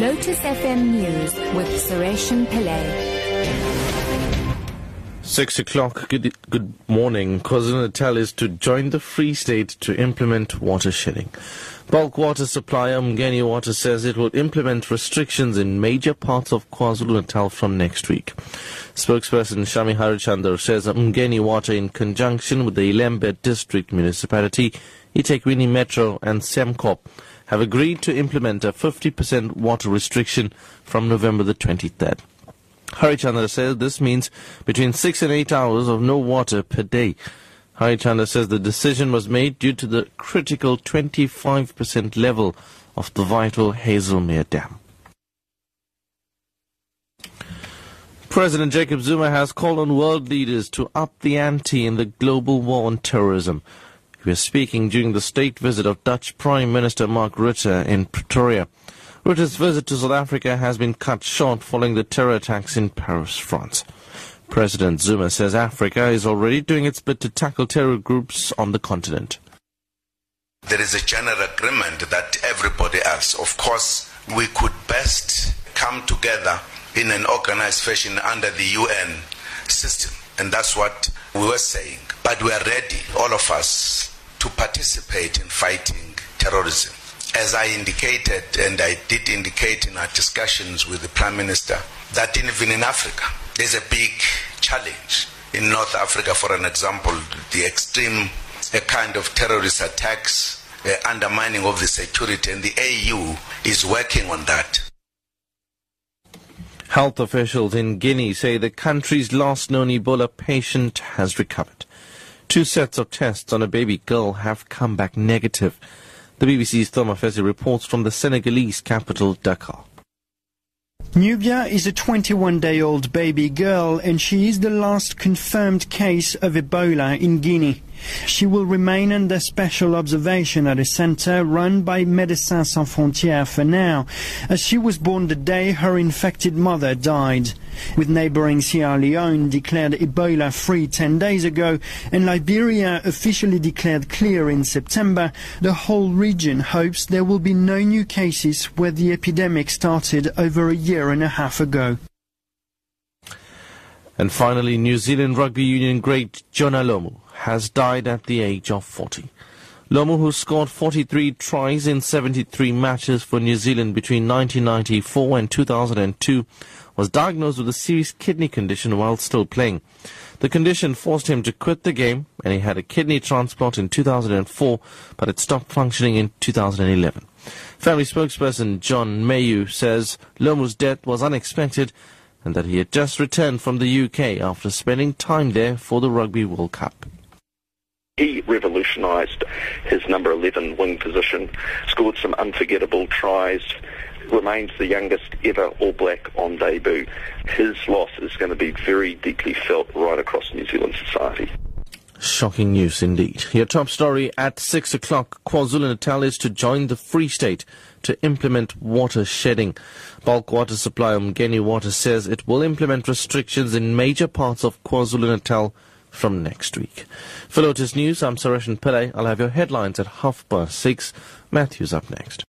Lotus FM News with Sureshan Pillay. Six o'clock. Good, good morning. KwaZulu-Natal is to join the Free State to implement water shedding. Bulk water supplier Mgeni Water says it will implement restrictions in major parts of KwaZulu-Natal from next week. Spokesperson Shami Harichunder says Mgeni Water, in conjunction with the Ilembe District Municipality, eThekwini Metro and Sembcorp, have agreed to implement a 50% water restriction from November the 23rd. Harichunder says this means between six and eight hours of no water per day. Harichunder says the decision was made due to the critical 25% level of the vital Hazelmere Dam. President Jacob Zuma has called on world leaders to up the ante in the global war on terrorism. He was speaking during the state visit of Dutch Prime Minister Mark Rutte in Pretoria. Rutte's visit to South Africa has been cut short following the terror attacks in Paris, France. President Zuma says Africa is already doing its bit to tackle terror groups on the continent. There is a general agreement that everybody else, of course, we could best come together in an organized fashion under the UN system. And that's what we were saying. But we are ready, all of us, to participate in fighting terrorism. As I indicated, and I did indicate in our discussions with the Prime Minister, that even in Africa, there's a big challenge. In North Africa, for an example, the extreme a kind of terrorist attacks, uh, undermining of the security, and the AU is working on that. Health officials in Guinea say the country's last known Ebola patient has recovered. Two sets of tests on a baby girl have come back negative. The BBC's Thomas Fessy reports from the Senegalese capital, Dakar. Nubia is a 21-day-old baby girl and she is the last confirmed case of Ebola in Guinea. She will remain under special observation at a center run by Médecins Sans Frontières for now, as she was born the day her infected mother died. With neighboring Sierra Leone declared Ebola free 10 days ago and Liberia officially declared clear in September, the whole region hopes there will be no new cases where the epidemic started over a year and a half ago. And finally, New Zealand Rugby Union great Jonah Lomu has died at the age of 40. Lomu, who scored 43 tries in 73 matches for New Zealand between 1994 and 2002, was diagnosed with a serious kidney condition while still playing. The condition forced him to quit the game, and he had a kidney transplant in 2004, but it stopped functioning in 2011. Family spokesperson John Mayhew says Lomu's death was unexpected and that he had just returned from the UK after spending time there for the Rugby World Cup. He revolutionised his number 11 wing position, scored some unforgettable tries, remains the youngest ever All Black on debut. His loss is going to be very deeply felt right across New Zealand society. Shocking news indeed. Your top story at 6 o'clock. KwaZulu-Natal is to join the Free State to implement water shedding. Bulk water supplier Mgeni Water says it will implement restrictions in major parts of KwaZulu-Natal from next week. For Lotus News, I'm Sureshan Pillay. I'll have your headlines at half past six. Matthew's up next.